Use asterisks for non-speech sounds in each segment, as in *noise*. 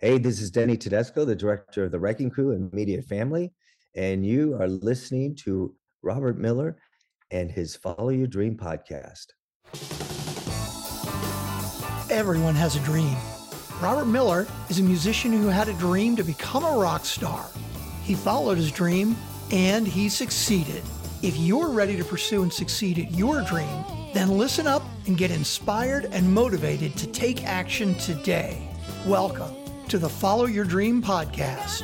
Hey, this is Denny Tedesco, the director of the Wrecking Crew and Media Family, and you are listening to Robert Miller and his Follow Your Dream podcast. Everyone has a dream. Robert Miller is a musician who had a dream to become a rock star. He followed his dream and he succeeded. If you're ready to pursue and succeed at your dream, then listen up and get inspired and motivated to take action today. Welcome to the Follow Your Dream podcast.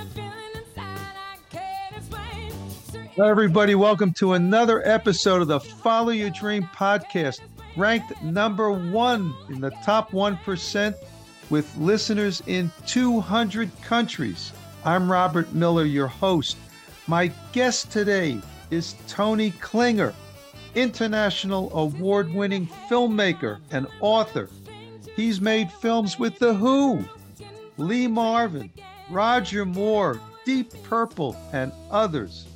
Hello, everybody. Welcome to another episode of the Follow Your Dream podcast, ranked number one in the top 1% with listeners in 200 countries. I'm Robert Miller, your host. My guest today is Tony Klinger, international award winning filmmaker and author. He's made films with The Who, Lee Marvin, Roger Moore, Deep Purple, and others.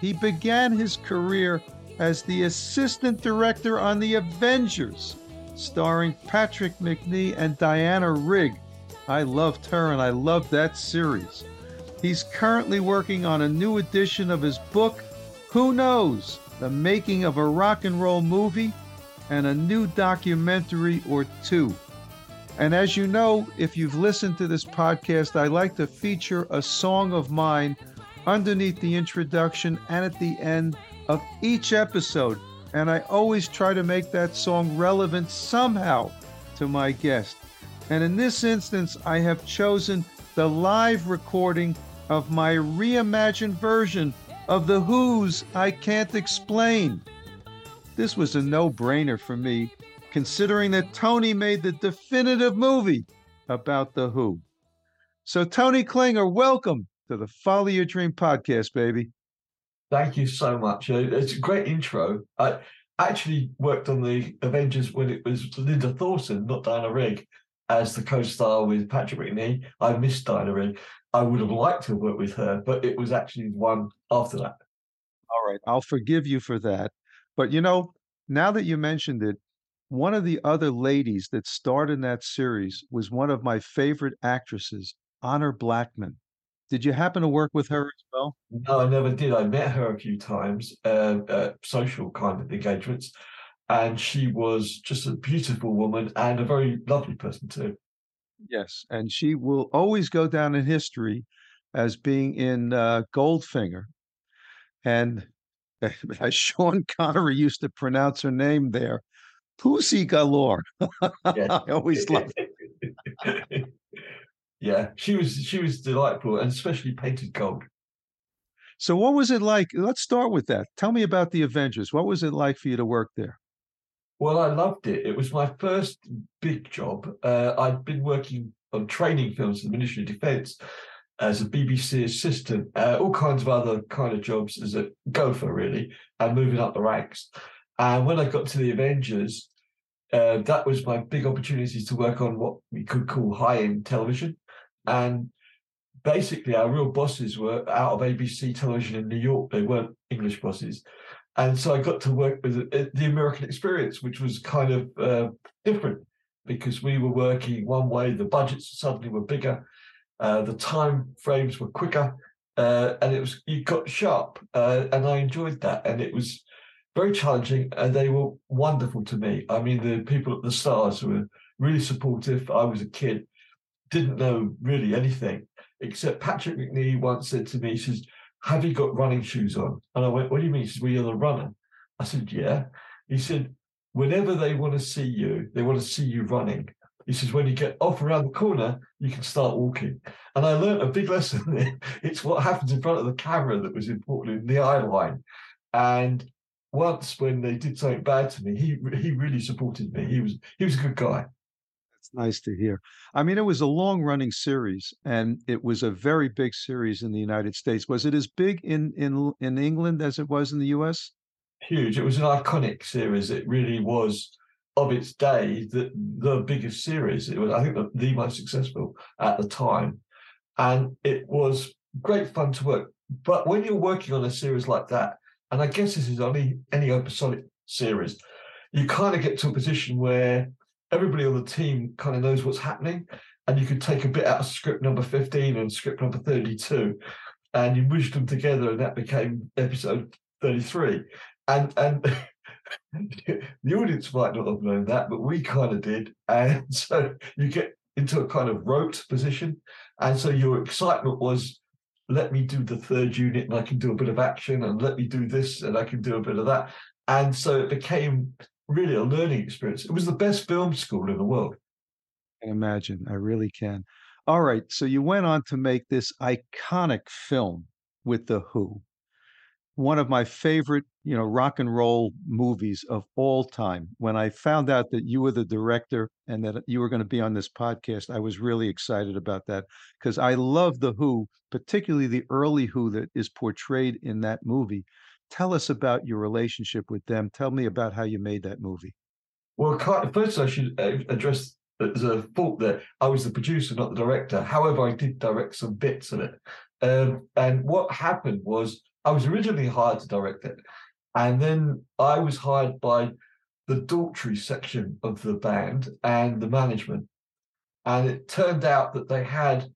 He began his career as the assistant director on The Avengers, starring Patrick Macnee and Diana Rigg. I loved her and I loved that series. He's currently working on a new edition of his book, Who Knows? The Making of a Rock and Roll Movie, and a new documentary or two. And as you know, if you've listened to this podcast, I like to feature a song of mine underneath the introduction and at the end of each episode. And I always try to make that song relevant somehow to my guest. And in this instance, I have chosen the live recording of my reimagined version of The Who's I Can't Explain. This was a no brainer for me, considering that Tony made the definitive movie about The Who. So, Tony Klinger, welcome to the Follow Your Dream podcast, baby. Thank you so much. Uh, It's a great intro. I actually worked on the Avengers when it was Linda Thorson, not Diana Rigg, as the co-star with Patrick Macnee. I missed Diana Rigg. I would have liked to work with her, but it was actually the one after that. All right, I'll forgive you for that. But you know, now that you mentioned it, one of the other ladies that starred in that series was one of my favorite actresses, Honor Blackman. Did you happen to work with her as well? No, I never did. I met her a few times, uh, uh, social kind of engagements, and she was just a beautiful woman and a very lovely person too. Yes, and she will always go down in history as being in uh, Goldfinger. And *laughs* as Sean Connery used to pronounce her name there, Pussy Galore. Yeah. *laughs* I always loved it. *laughs* yeah, she was she was delightful, and especially painted gold. So, what was it like? Let's start with that. Tell me about the Avengers. What was it like for you to work there? Well, I loved it. It was my first big job. Uh, I'd been working on training films for the Ministry of Defence as a BBC assistant, uh, all kinds of other kind of jobs as a gopher, really, and moving up the ranks. And when I got to the Avengers, uh, that was my big opportunity to work on what we could call high-end television. And basically, our real bosses were out of ABC television in New York. They weren't English bosses. And so I got to work with uh, the American experience, which was kind of uh, different because we were working one way, the budgets suddenly were bigger, uh, the time frames were quicker, uh, and it was you got sharp, uh, and I enjoyed that, and it was very challenging, and they were wonderful to me. I mean, the people at the Stars were really supportive. I was a kid, didn't know really anything except Patrick Macnee once said to me, he says, have you got running shoes on? And I went, what do you mean? He says, well, you're the runner. I said, yeah. He said, whenever they want to see you, they want to see you running. He says, when you get off around the corner, you can start walking. And I learned a big lesson. *laughs* It's what happens in front of the camera that was important in the eye line. And once when they did something bad to me, he he really supported me. He was he was a good guy. That's nice to hear. I mean, it was a long running series and it was a very big series in the United States. Was it as big in, in, in England as it was in the US? Huge. It was an iconic series. It really was of its day the the biggest series. It was, I think, the, the most successful at the time, and it was great fun to work. But when you're working on a series like that, and I guess this is only any episodic series, you kind of get to a position where everybody on the team kind of knows what's happening, and you could take a bit out of script number 15 and script number 32 and you mushed them together and that became episode 33 and and *laughs* the audience might not have known that but we kind of did. And *laughs* so you get into a kind of rote position. And so your excitement was let me do the third unit and i can do a bit of action and let me do this and i can do a bit of that and so it became really a learning experience it was the best film school in the world I imagine. I really can. All right. So you went on to make this iconic film with The Who, one of my favorite, you know, rock and roll movies of all time. When I found out that you were the director and that you were going to be on this podcast, I was really excited about that because I love The Who, particularly the early Who that is portrayed in that movie. Tell us about your relationship with them. Tell me about how you made that movie. Well, first I should uh, address there's a there. I was the producer, not the director. However, I did direct some bits of it. Um, and what happened was I was originally hired to direct it. And then I was hired by the Daltrey section of the band and the management. And it turned out that they had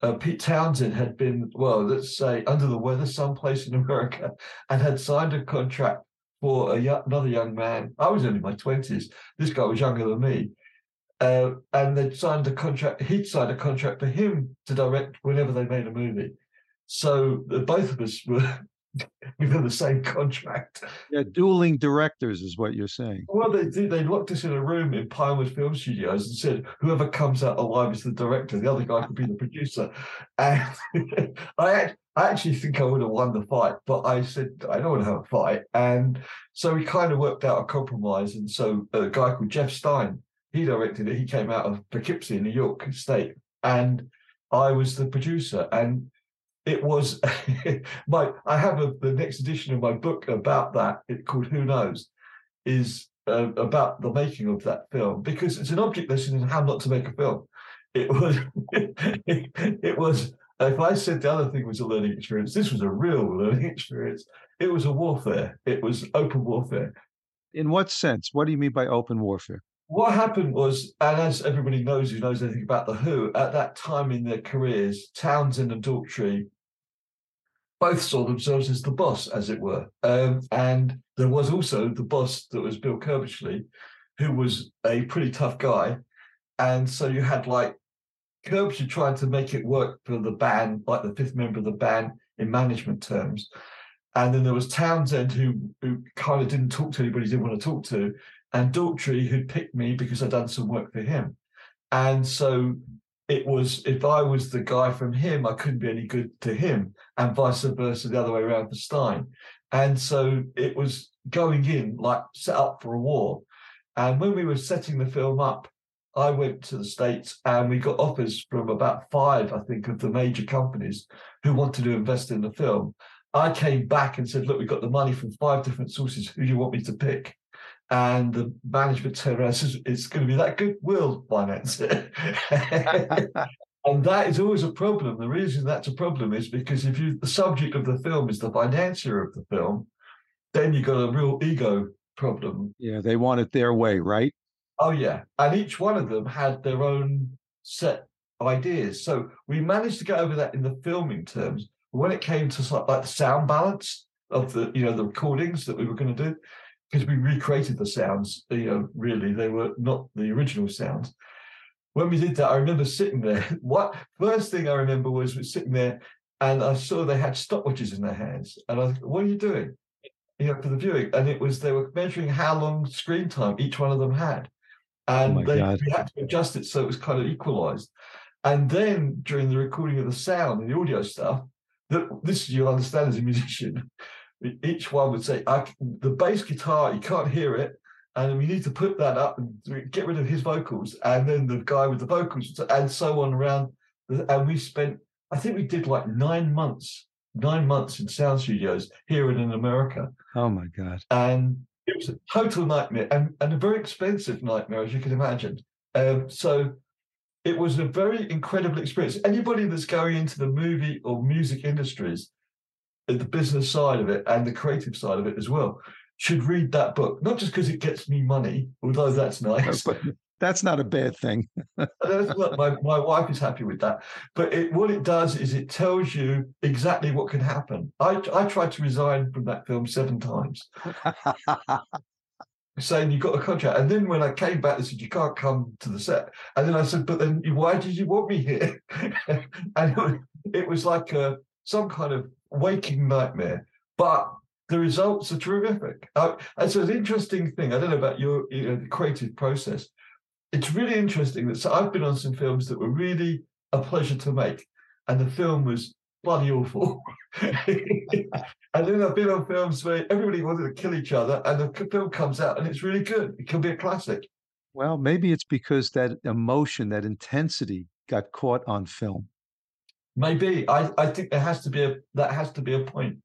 uh, Pete Townshend had been, well, let's say, under the weather someplace in *laughs* America and had signed a contract for another young man. I was only in my 20s. This guy was younger than me. Uh, and they'd signed a contract. He'd signed a contract for him to direct whenever they made a movie. So uh, both of us were *laughs* within the same contract. Yeah, dueling directors is what you're saying. Well, they did. They locked us in a room in Pinewood Film Studios and said, "Whoever comes out alive is the director. The other guy could be the producer." And *laughs* I, I actually think I would have won the fight, but I said I don't want to have a fight, and so we kind of worked out a compromise. And so a guy called Jeff Stein he directed it. He came out of Poughkeepsie New York State, and I was the producer. And it was *laughs* my. I have a, the next edition of my book about that. It called Who Knows, is uh, about the making of that film because it's an object lesson in how not to make a film. It was. it, *laughs* it was. If I said the other thing was a learning experience, this was a real learning *laughs* experience. It was a warfare. It was open warfare. In what sense? What do you mean by open warfare? what happened was, and as everybody knows who knows anything about the Who, at that time in their careers, Townshend and Daltrey both saw themselves as the boss, as it were. Um, and there was also the boss that was Bill Curbishley, who was a pretty tough guy. And so you had like Curbishley trying to make it work for the band, like the fifth member of the band in management terms. And then there was Townshend, who, who kind of didn't talk to anybody, didn't want to talk to and Daltrey who'd picked me because I'd done some work for him. And so it was if I was the guy from him, I couldn't be any good to him, and vice versa, the other way around for Stein. And so it was going in like set up for a war. And when we were setting the film up, I went to the States and we got offers from about five, I think, of the major companies who wanted to invest in the film. I came back and said, Look, we've got the money from five different sources. Who do you want me to pick? and the management turned around and says, it's going to be that good, we'll finance it. *laughs* *laughs* and that is always a problem. The reason that's a problem is because if you the subject of the film is the financier of the film, then you've got a real ego problem. Yeah, they want it their way, right? Oh yeah. And each one of them had their own set ideas. So we managed to get over that in the filming terms. When it came to like the sound balance of the, you know, the recordings that we were going to do, because we recreated the sounds. You know, really, they were not the original sounds. When we did that, I remember sitting there. *laughs* What first thing I remember was, was sitting there, and I saw they had stopwatches in their hands, and I was, "What are you doing?" You know, for the viewing, and it was they were measuring how long screen time each one of them had, Oh and my they we had to adjust it so it was kind of equalized. And then during the recording of the sound and the audio stuff, that this you'll understand as a musician, *laughs* each one would say, I, the bass guitar, you can't hear it. And we need to put that up and get rid of his vocals. And then the guy with the vocals, and so on around. And we spent, I think we did like nine months, nine months in sound studios here and in America. Oh my God. And it was a total nightmare and, and a very expensive nightmare, as you can imagine. Um, so it was a very incredible experience. Anybody that's going into the movie or music industries, the business side of it and the creative side of it as well, should read that book. Not just because it gets me money, although that's nice, But that's not a bad thing. *laughs* Look, my, my wife is happy with that. But it, what it does is it tells you exactly what can happen. I, I tried to resign from that film seven times, saying you got a contract. And then when I came back, they said, you can't come to the set. And then I said, but then why did you want me here? *laughs* and it was, it was like a, some kind of waking nightmare. But the results are terrific. Uh, it's an interesting thing. I don't know about your you know, creative process. It's really interesting that so I've been on some films that were really a pleasure to make, and the film was bloody awful. *laughs* and then I've been on films where everybody wanted to kill each other, and the film comes out and it's really good. It can be a classic. Well, maybe it's because that emotion, that intensity, got caught on film. Maybe I, I think there has to be a that has to be a point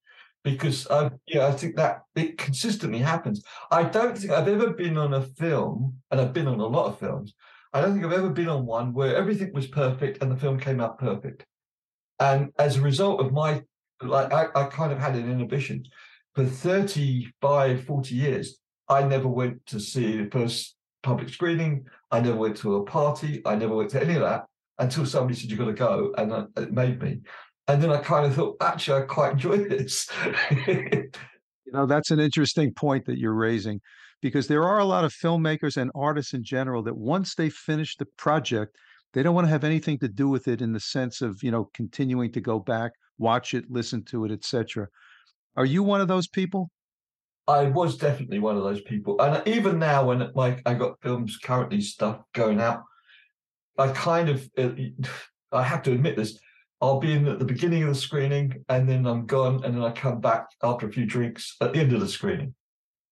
because I, yeah, I think that it consistently happens. I don't think I've ever been on a film, and I've been on a lot of films. I don't think I've ever been on one where everything was perfect and the film came out perfect. And as a result of my, like, I, I kind of had an inhibition for 35, 40 years. I never went to see the first public screening. I never went to a party. I never went to any of that until somebody said, You've got to go. And it made me. And then I kind of thought, actually, I quite enjoy this. *laughs* you know, that's an interesting point that you're raising because there are a lot of filmmakers and artists in general that once they finish the project, they don't want to have anything to do with it in the sense of, you know, continuing to go back, watch it, listen to it, etc. Are you one of those people? I was definitely one of those people. And even now, when like I got films currently stuff going out, I kind of, uh, *sighs* I have to admit this, I'll be in at the beginning of the screening and then I'm gone and then I come back after a few drinks at the end of the screening.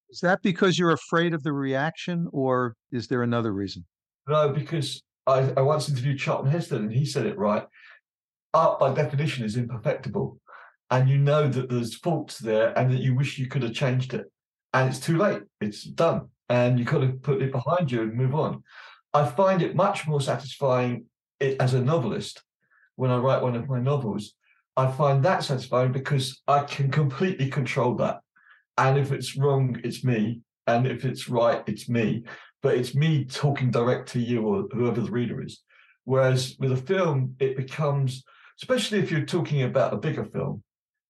Is that because you're afraid of the reaction or is there another reason? No, because I, I once interviewed Charlton Heston and he said it right. Art by definition is imperfectible. And you know that there's faults there and that you wish you could have changed it. And it's too late. It's done. And you've got to put it behind you and move on. I find it much more satisfying as a novelist when I write one of my novels, I find that satisfying because I can completely control that. And if it's wrong, it's me. And if it's right, it's me. But it's me talking direct to you or whoever the reader is. Whereas with a film, it becomes, especially if you're talking about a bigger film,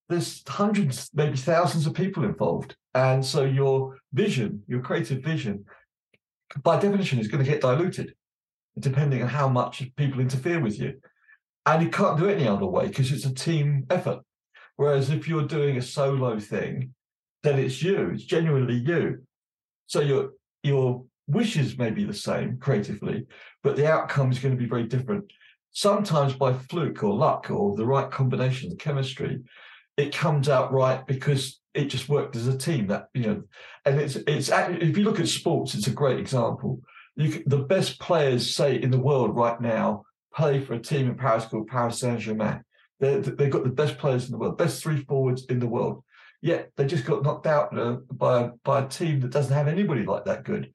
there's hundreds, maybe thousands of people involved. And so your vision, your creative vision, by definition, is going to get diluted depending on how much people interfere with you and you can't do it any other way because it's a team effort. Whereas if you're doing a solo thing, then it's you, it's genuinely you. So your your wishes may be the same creatively, but the outcome is going to be very different. Sometimes by fluke or luck or the right combination of chemistry, it comes out right because it just worked as a team. That you know, and it's it's if you look at sports, it's a great example. You, the best players say in the world right now play for a team in Paris called Paris Saint Germain. They've got the best players in the world, best three forwards in the world. Yet they just got knocked out uh, by by a team that doesn't have anybody like that good,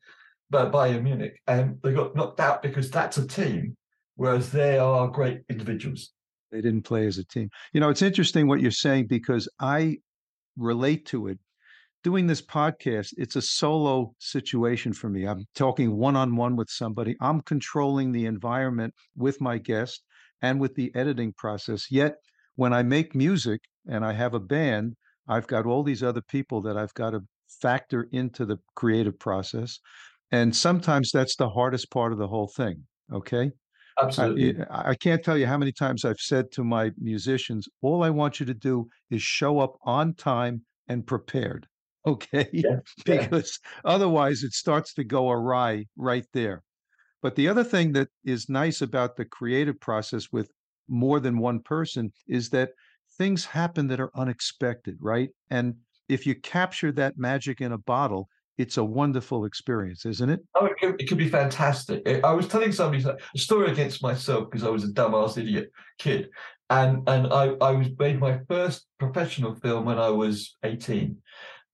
by Bayern Munich, and they got knocked out because that's a team, whereas they are great individuals. They didn't play as a team. You know, it's interesting what you're saying because I relate to it doing this podcast, it's a solo situation for me. I'm talking one on one with somebody. I'm controlling the environment with my guest and with the editing process. Yet, when I make music and I have a band, I've got all these other people that I've got to factor into the creative process. And sometimes that's the hardest part of the whole thing. Okay. Absolutely. I, I, can't tell you how many times I've said to my musicians, all I want you to do is show up on time and prepared. Okay. *laughs* Yeah. because otherwise it starts to go awry right there. But the other thing that is nice about the creative process with more than one person is that things happen that are unexpected, right? And if you capture that magic in a bottle, it's a wonderful experience, isn't it? Oh, it could, it could be fantastic. I was telling somebody a story against myself because I was a dumbass idiot kid, and and I I was made my first professional film when I was eighteen,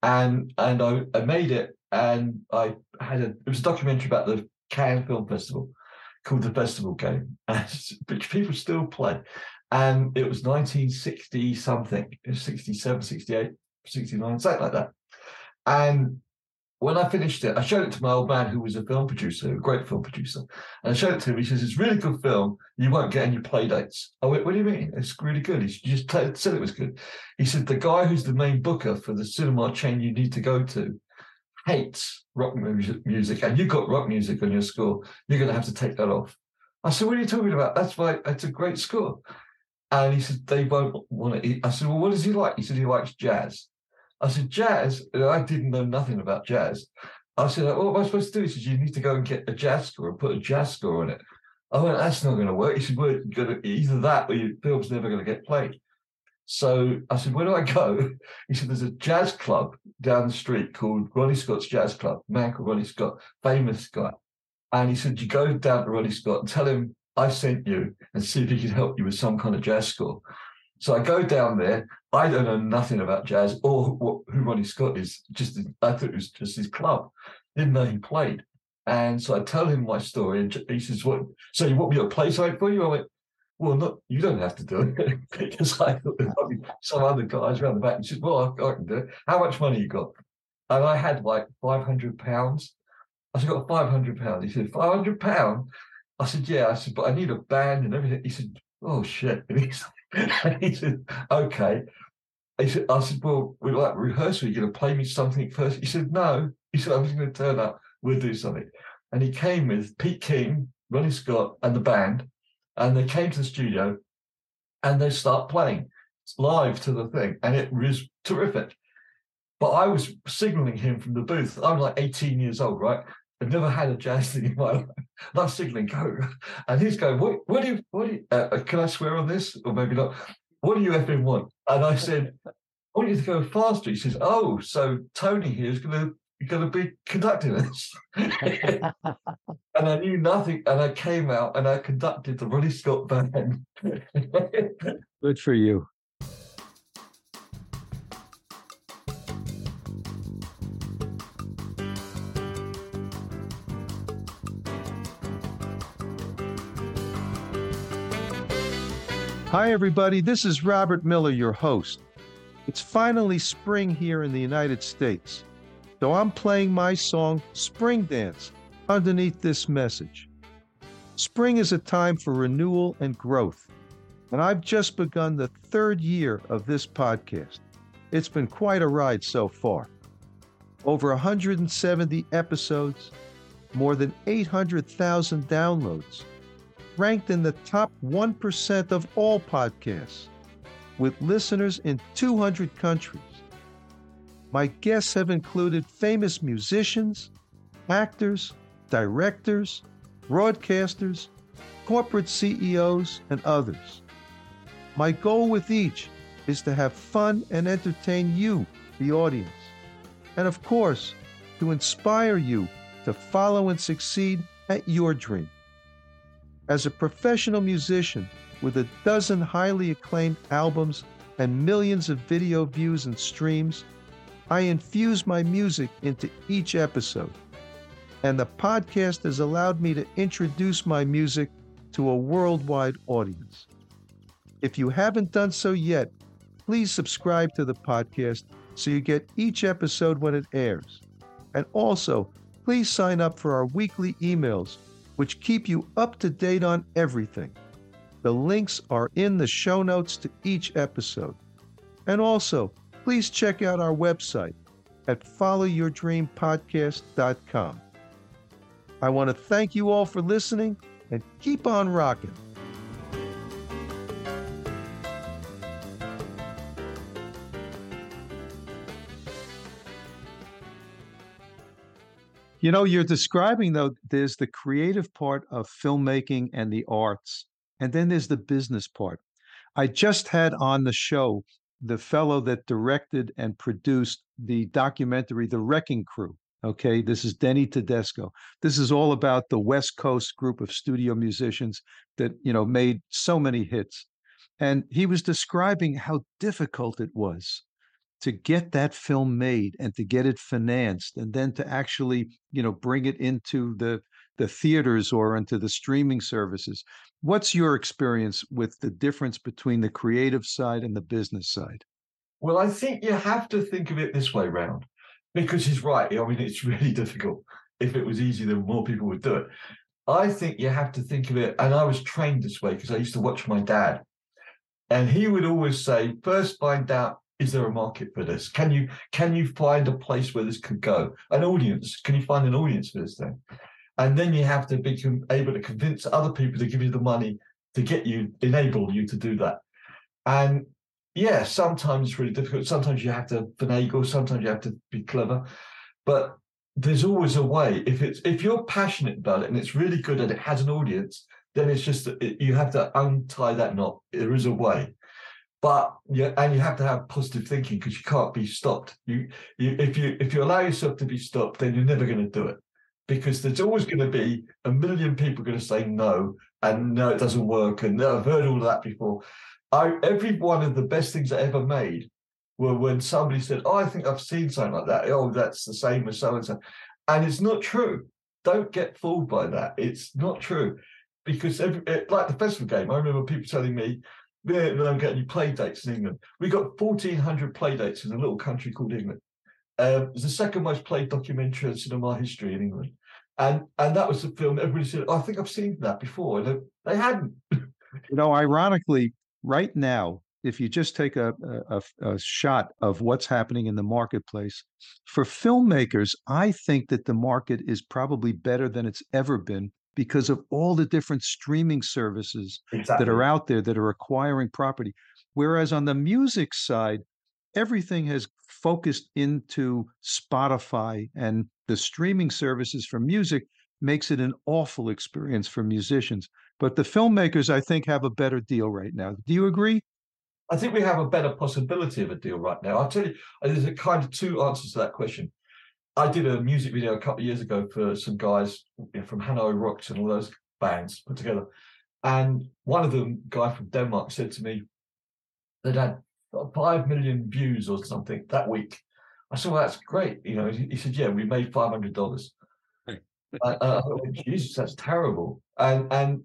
and and I, I made it, and I had a it was a documentary about the Cannes Film Festival called The Festival Game, *laughs* which people still play. And it was 1960 something, it was 67, 68, 69, something like that. And when I finished it, I showed it to my old man who was a film producer, a great film producer. And I showed it to him. He says, It's a really good film. You won't get any play dates. I went, What do you mean? It's really good. He just said it was good. He said, The guy who's the main booker for the cinema chain you need to go to hates rock music, and you've got rock music on your score. You're going to have to take that off. I said, What are you talking about? That's why it's a great score. And he said, They won't want it. I said, Well, what does he like? He said, He likes jazz. I said, jazz? I didn't know nothing about jazz. I said, what am I supposed to do? He said, you need to go and get a jazz score and put a jazz score on it. I went, that's not going to work. He said, well, gonna, either that or your film's never going to get played. So I said, where do I *laughs* go? He said, there's a jazz club down the street called Ronnie Scott's Jazz Club, man called Ronnie Scott, famous guy. And he said, you go down to Ronnie Scott and tell him I sent you and see if he can help you with some kind of jazz score. So I go down there. I don't know nothing about jazz or what, who Ronnie Scott is. Just I thought it was just his club. Didn't know he played. And so I tell him my story, and he says, "What? So you want me to play something for you?" I went, "Well, not you don't have to do it *laughs* because I thought be some other guys around the back." He said, "Well, I, I can do it. How much money you got?" And I had like five hundred pounds. I said, "Got five hundred pounds." He said, 500 pounds." I said, "Yeah." I said, "But I need a band and everything." He said, "Oh shit!" *laughs* And he's he *laughs* said, okay. He said, I said, well, we're like rehearsal. You're going to play me something first? He said, no. He said, I'm just going to turn up. We'll do something. And he came with Pete King, Ronnie Scott, and the band. And they came to the studio and they start playing live to the thing. And it was terrific. But I was signaling him from the booth. I'm like 18 years old, right? I've never had a jazz thing in my life. I'm signaling go, and he's going, "What? What do you? What do you? Uh, uh, can I swear on this, or maybe not? What do you effing want?" And I said, "I want you to go faster." He says, "Oh, so Tony here is going to." Going to be conducting this, *laughs* and I knew nothing. And I came out and I conducted the Ronnie Scott band. *laughs* Good for you. Hi, everybody. This is Robert Miller, your host. It's finally spring here in the United States, so I'm playing my song, Spring Dance, underneath this message. Spring is a time for renewal and growth, and I've just begun the third year of this podcast. It's been quite a ride so far. Over 170 episodes, more than 800,000 downloads ranked in the top 1% of all podcasts, with listeners in 200 countries. My guests have included famous musicians, actors, directors, broadcasters, corporate CEOs, and others. My goal with each is to have fun and entertain you, the audience, and of course, to inspire you to follow and succeed at your dream. As a professional musician with a dozen highly acclaimed albums and millions of video views and streams, I infuse my music into each episode. And the podcast has allowed me to introduce my music to a worldwide audience. If you haven't done so yet, please subscribe to the podcast so you get each episode when it airs. And also, please sign up for our weekly emails which keep you up to date on everything. The links are in the show notes to each episode. And also, please check out our website at followyourdreampodcast.com. I want to thank you all for listening and keep on rocking. You know, you're describing, though, there's the creative part of filmmaking and the arts, and then there's the business part. I just had on the show the fellow that directed and produced the documentary, The Wrecking Crew. Okay, this is Denny Tedesco. This is all about the West Coast group of studio musicians that, you know, made so many hits. And he was describing how difficult it was to get that film made and to get it financed and then to actually you know bring it into the the theaters or into the streaming services what's your experience with the difference between the creative side and the business side well i think you have to think of it this way round because he's right. I mean, it's *laughs* really difficult. If it was easy, then more people would do it. I think you have to think of it, and I was trained this way because I used to watch my dad, and he would always say, first find out is there a market for this? Can you can you find a place where this could go? An audience? Can you find an audience for this thing? And then you have to be able to convince other people to give you the money to get you enable you to do that. And yeah, sometimes it's really difficult. Sometimes you have to finagle. Sometimes you have to be clever. But there's always a way. If it's if you're passionate about it and it's really good and it has an audience, then it's just you have to untie that knot. There is a way, but yeah, and you have to have positive thinking because you can't be stopped. You, you if you if you allow yourself to be stopped, then you're never going to do it because there's always going to be a million people going to say no and no, it doesn't work. And I've heard all of that before. I every one of the best things I ever made were when somebody said, "Oh, I think I've seen something like that." Oh, that's the same as so and so, and it's not true. Don't get fooled by that. It's not true because every, it, like the festival game, I remember people telling me, "We don't get any play dates in England." We got fourteen hundred play dates in a little country called England. Um, it's the second most played documentary in cinema history in England, and and that was the film. Everybody said, oh, "I think I've seen that before," and they hadn't. *laughs* You know, ironically, right now, if you just take a, a, a, shot of what's happening in the marketplace for filmmakers, I think that the market is probably better than it's ever been because of all the different streaming services exactly. that are out there that are acquiring property. Whereas on the music side, everything has focused into Spotify and the streaming services for music makes it an awful experience for musicians. But the filmmakers, I think, have a better deal right now. Do you agree? I think we have a better possibility of a deal right now. I'll tell you, uh, there's a kind of two answers to that question. I did a music video a couple of years ago for some guys from Hanoi Rocks and all those bands put together. And one of them, guy from Denmark, said to me, they'd had five million views or something that week. I said, well, that's great. You know, he, said, yeah, we made $500. *laughs* I, I went, Jesus, that's terrible. And and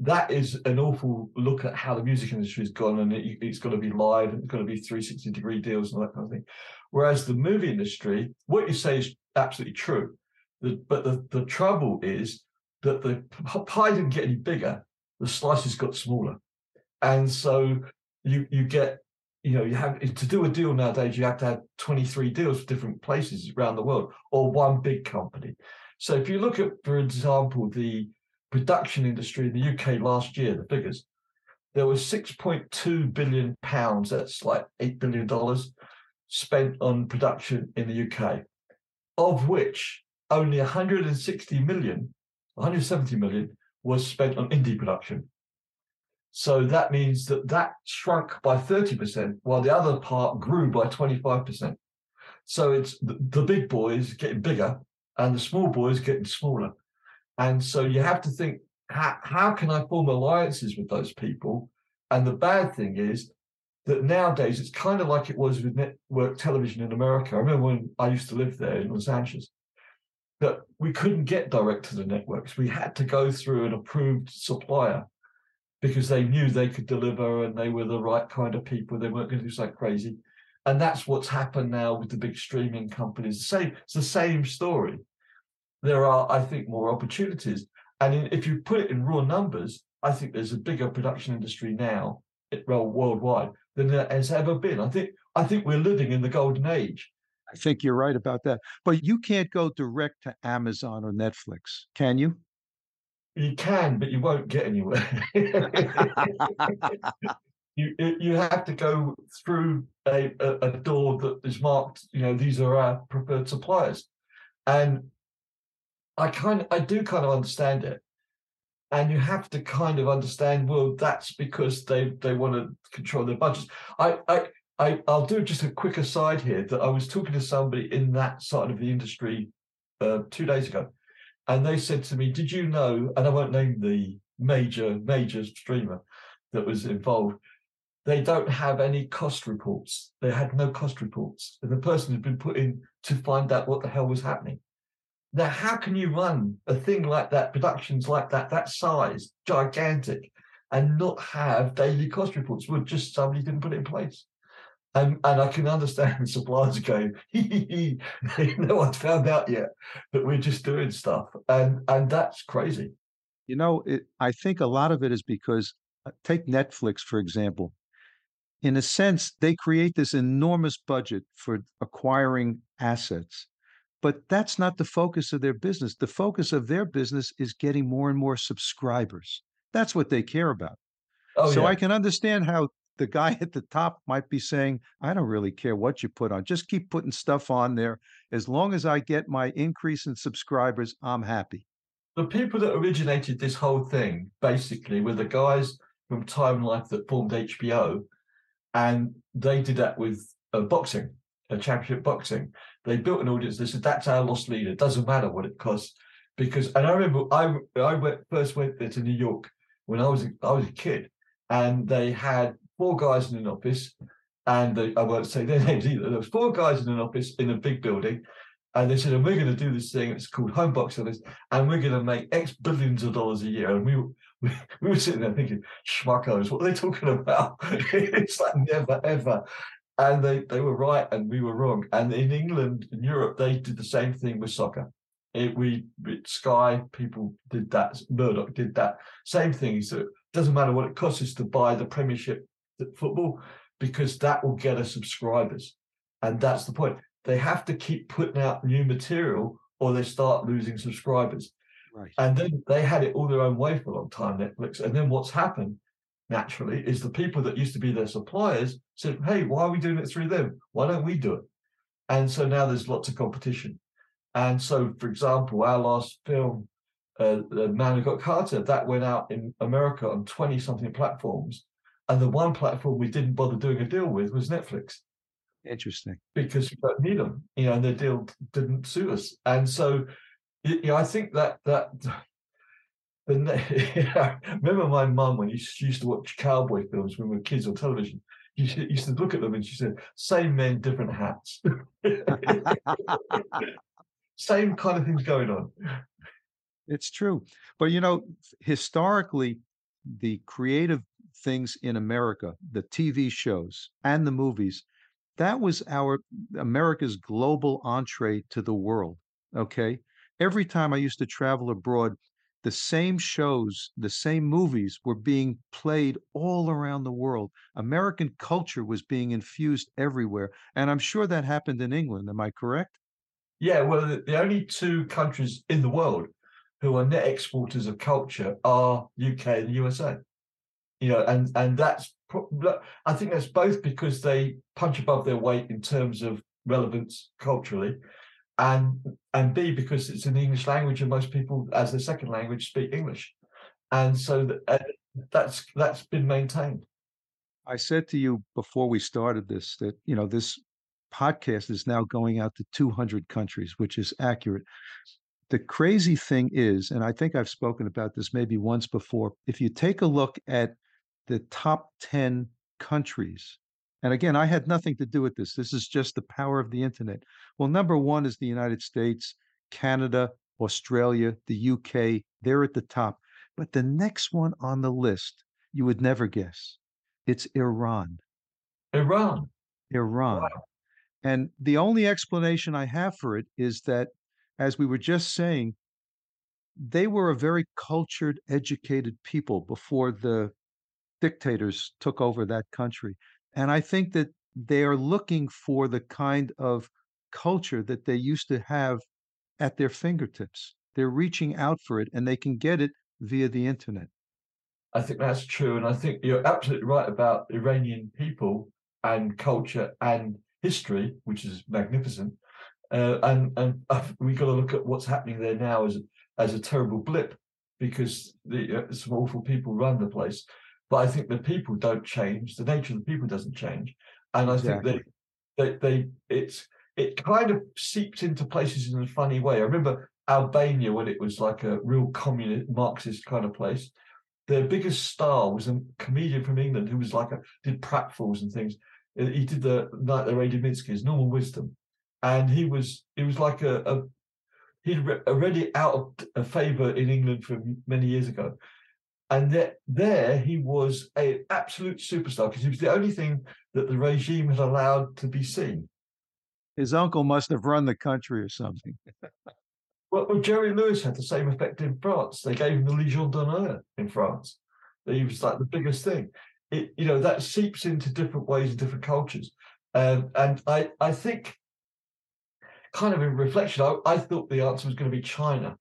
that is an awful look at how the music industry has gone and it, has got to be live and it's got to be 360 degree deals and that kind of thing. Whereas the movie industry, what you say is absolutely true. The, but the, the trouble is that the pie didn't get any bigger, the slices got smaller. And so you you get, you know, you have to do a deal nowadays, you have to have 23 deals for different places around the world or one big company. So if you look at, for example, the production industry in the UK last year, the figures, there was 6.2 billion pounds, that's like $8 billion, spent on production in the UK, of which only 160 million, 170 million was spent on indie production. So that means that that shrunk by 30%, while the other part grew by 25%. So it's the, the big boys getting bigger and the small boys getting smaller. And so you have to think, how, how can I form alliances with those people? And the bad thing is that nowadays it's kind of like it was with network television in America. I remember when I used to live there in Los Angeles, that we couldn't get direct to the networks. We had to go through an approved supplier because they knew they could deliver and they were the right kind of people. They weren't going to do something crazy. And that's what's happened now with the big streaming companies. The same, it's the same story there are, I think, more opportunities. And in, if you put it in raw numbers, I think there's a bigger production industry now, worldwide, than there has ever been. I think I think we're living in the golden age. I think you're right about that. But you can't go direct to Amazon or Netflix, can you? You can, but you won't get anywhere. *laughs* you you have to go through a, a, a door that is marked. You know, these are our preferred suppliers, and I kind of, I do kind of understand it. And you have to kind of understand, well, that's because they they want to control their budgets. I I I I'll do just a quick aside here that I was talking to somebody in that side of the industry uh, two days ago, and they said to me, "Did you know?" And I won't name the major major streamer that was involved. They don't have any cost reports. They had no cost reports, and the person had been put in to find out what the hell was happening. Now, how can you run a thing like that, productions like that, that size, gigantic, and not have daily cost reports? Well, just somebody didn't put it in place. And, and I can understand *laughs* suppliers going, *laughs* no one's found out yet that we're just doing stuff. And and that's crazy. You know, it, I think a lot of it is because, uh, take Netflix, for example. In a sense, they create this enormous budget for acquiring assets, but that's not the focus of their business. The focus of their business is getting more and more subscribers. That's what they care about. Oh, so yeah. I can understand how the guy *laughs* at the top might be saying, I don't really care what you put on, just keep putting stuff on there. As long as I get my increase in subscribers, I'm happy the people that originated this whole thing basically were the guys from Time Life that formed HBO, and they did that with uh, boxing, a championship boxing. They built an audience. They said that's our lost leader. Doesn't matter what it costs, because and I remember I I went, first went there to New York when I was I was a kid, and they had four guys in an office, and they, I won't say their *laughs* names either. There was four guys in an office in a big building, and they said, and we're going to do this thing. It's called home box office, and we're going to make X billions of dollars a year. And we *laughs* we, we were sitting there thinking, schmuckos, what are they talking about? *laughs* it's like never ever. And they, they were right and we were wrong. And in England in Europe, they did the same thing with soccer. It, we it, Sky people did that. Murdoch did that. Same thing. So it doesn't matter what it costs us to buy the Premiership football because that will get us subscribers, and that's the point they have to keep putting out new material or they start losing subscribers. Right. And then they had it all their own way for a long time, Netflix. And then what's happened naturally is the people that used to be their suppliers said, Hey, why are we doing it through them? Why don't we do it? And so now there's lots of competition. And so, for example, our last film, uh, The Man Who Got Carter, that went out in America on 20 something platforms. And the one platform we didn't bother doing a deal with was Netflix. Interesting. Because we don't need them, you know, and the deal didn't suit us. And so, you know, I think that that the, *laughs* remember my mum when she used to watch cowboy films when we were kids on television. She used to look at them and she said, "Same men, different hats." *laughs* Same kind of things going on. It's true, but you know, historically, the creative things in America, the TV shows and the movies, that was our America's global entree to the world. Okay. Every time I used to travel abroad, the same shows, the same movies were being played all around the world. American culture was being infused everywhere. And I'm sure that happened in England. Am I correct? Yeah. Well, the, only two countries in the world who are net exporters of culture are UK and the USA you know, and and that's I think that's both because they punch above their weight in terms of relevance culturally, and and B because it's in the English language and most people as their second language speak English, and so uh, that's that's been maintained. I said to you before we started this that you know this podcast is now going out to 200 countries, which is accurate. The crazy thing is, and I think I've spoken about this maybe once before, if you take a look at the top 10 countries. And again, I had nothing to do with this. This is just the power of the internet. Well, number one is the United States, Canada, Australia, the UK. They're at the top. But the next one on the list, you would never guess. It's Iran. Iran. Iran. Wow. And the only explanation I have for it is that, as we were just saying, they were a very cultured, educated people before the dictators took over that country. And I think that they are looking for the kind of culture that they used to have at their fingertips. They're reaching out for it and they can get it via the internet. I think that's true. And I think you're absolutely right about Iranian people and culture and history, which is magnificent. Uh, and and uh, we got to look at what's happening there now as as a terrible blip because the, uh, some awful people run the place. But I think the people don't change. The nature of the people doesn't change, and I exactly. think they, they, they, it's it kind of seeps into places in a funny way. I remember Albania when it was like a real communist Marxist kind of place. Their biggest star was a comedian from England who was like a did pratfalls and things. Uh, he did the Night They Raided Minsky's Norman Wisdom, and he was he was like a, a he'd already out of favor in England from many years ago And that there he was an absolute superstar because he was the only thing that the regime had allowed to be seen. His uncle must have run the country or something. *laughs* Well, well, Jerry Lewis had the same effect in France. They gave him the Legion d'honneur in France. He was like the biggest thing. It, you know, that seeps into different ways and different cultures. Um, and I, I think, kind of in reflection, I, I thought the answer was going to be China.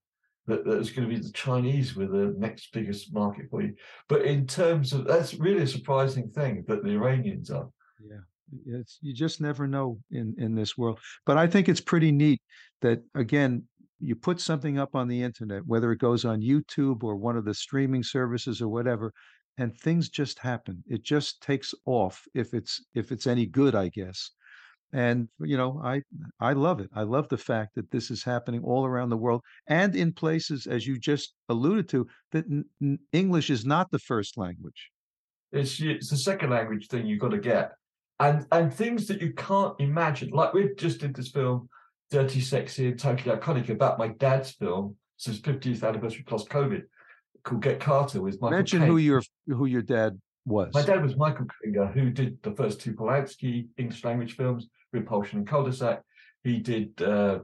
That, that going to be the Chinese were the next biggest market for you. But in terms of that's really a surprising thing that the Iranians are. Yeah it's you just never know in in this world but i think it's pretty neat that again you put something up on the internet whether it goes on youtube or one of the streaming services or whatever and things just happen it just takes off if it's if it's any good i guess and you know i i love it i love the fact that this is happening all around the world and in places as you just alluded to that n- english is not the first language it's it's the second language thing you've got to get and and things that you can't imagine. Like we just did this film, Dirty Sexy and Totally Iconic, about my dad's film, it's 50th anniversary plus COVID, called Get Carter with Michael. Mention who your who your dad was. My dad was Michael Klinger, who did the first two Polanski English language films, Repulsion and Cul-de-sac. He did uh,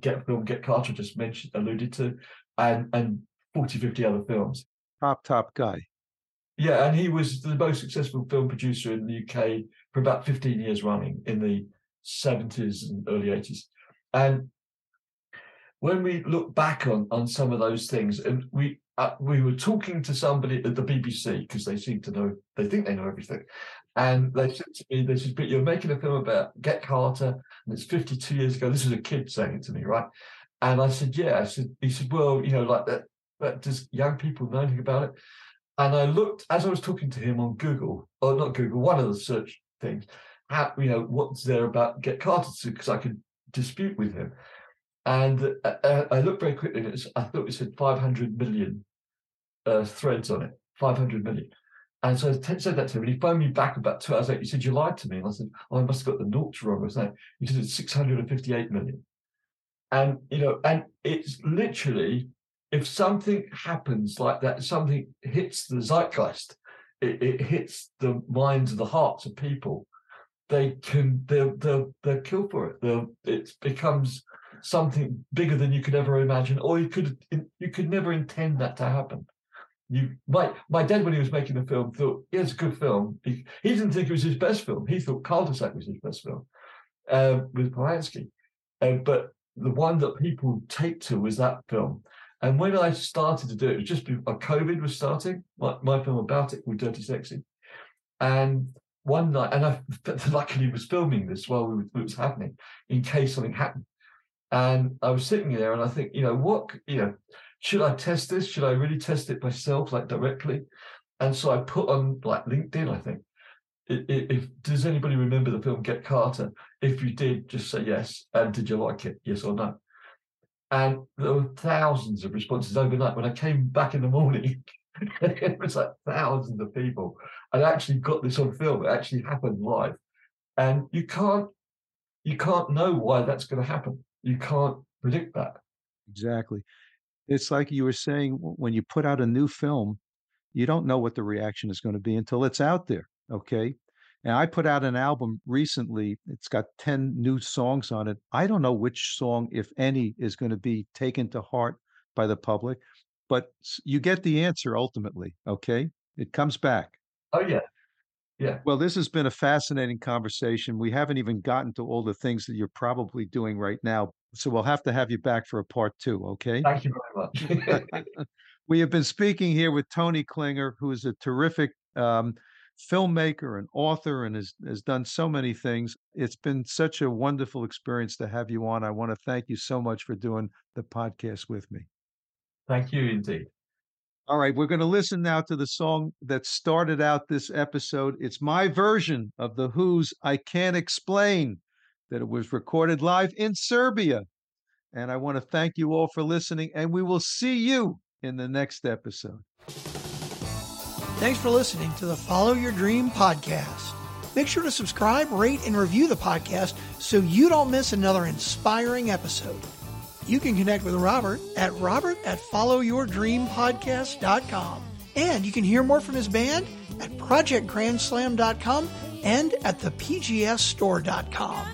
Get film Get Carter, just mentioned, alluded to, and and 40, 50 other films. Top top guy. Yeah, and he was the most successful film producer in the UK for about 15 years running in the 70s and early 80s. And when we look back on on some of those things, and we uh, we were talking to somebody at the BBC because they seem to know, they think they know everything. And they said to me, they said, but you're making a film about Get Carter, and it's 52 years ago. This is a kid saying it to me, right? And I said, yeah. I said, he said, well, you know, like that, but does young people know anything about it? And I looked as I was talking to him on Google, or not Google, one of the search things, how, you know, what's there about Get Carter because I could dispute with him. And uh, uh, I looked very quickly, and was, I thought it said 500 million uh, threads on it, 500 million. And so I said that to him, and he phoned me back about two hours later. He said, You lied to me. And I said, Oh, I must have got the noughts wrong or something. He said, It's 658 million. And, you know, and it's literally if something happens like that, something hits the zeitgeist, it, it hits the minds and the hearts of people, they can they'll they'll they'll kill for it. They'll, it becomes something bigger than you could ever imagine, or you could you could never intend that to happen. You my my dad when he was making the film thought yeah, it's a good film. He, he didn't think it was his best film. He thought Cul-de-sac was his best film uh, with Polanski, uh, but the one that people take to was that film. And when I started to do it, it was just before COVID was starting. My, my film about it called Dirty Sexy. And one night, and I *laughs* luckily was filming this while we it was happening in case something happened. And I was sitting there and I think, you know, what, you know, should I test this? Should I really test it myself, like directly? And so I put on like LinkedIn, I think. If, does anybody remember the film Get Carter? If you did, just say yes. And did you like it? Yes or no? And there were thousands of responses overnight. When I came back in the morning, *laughs* it was like thousands of people. I actually got this on film. It actually happened live. And you can't you can't know why that's going to happen. You can't predict that. Exactly. It's like you were saying when you put out a new film, you don't know what the reaction is going to be until it's out there. Okay. And I put out an album recently. It's got 10 new songs on it. I don't know which song, if any, is going to be taken to heart by the public, but you get the answer ultimately. Okay. It comes back. Oh, yeah. Yeah. Well, this has been a fascinating conversation. We haven't even gotten to all the things that you're probably doing right now. So we'll have to have you back for a part two. Okay. Thank you very much. *laughs* *laughs* we have been speaking here with Tony Klinger, who is a terrific um, filmmaker and author and has, has done so many things. It's been such a wonderful experience to have you on. I want to thank you so much for doing the podcast with me. Thank you indeed. All right, we're going to listen now to the song that started out this episode. It's my version of The Who's I Can't Explain, that it was recorded live in Serbia. And I want to thank you all for listening, and we will see you in the next episode. Thanks for listening to the Follow Your Dream podcast. Make sure to subscribe, rate, and review the podcast so you don't miss another inspiring episode. You can connect with Robert at robert at followyourdreampodcast.com. And you can hear more from his band at projectgrandslam.com and at thepgsstore.com.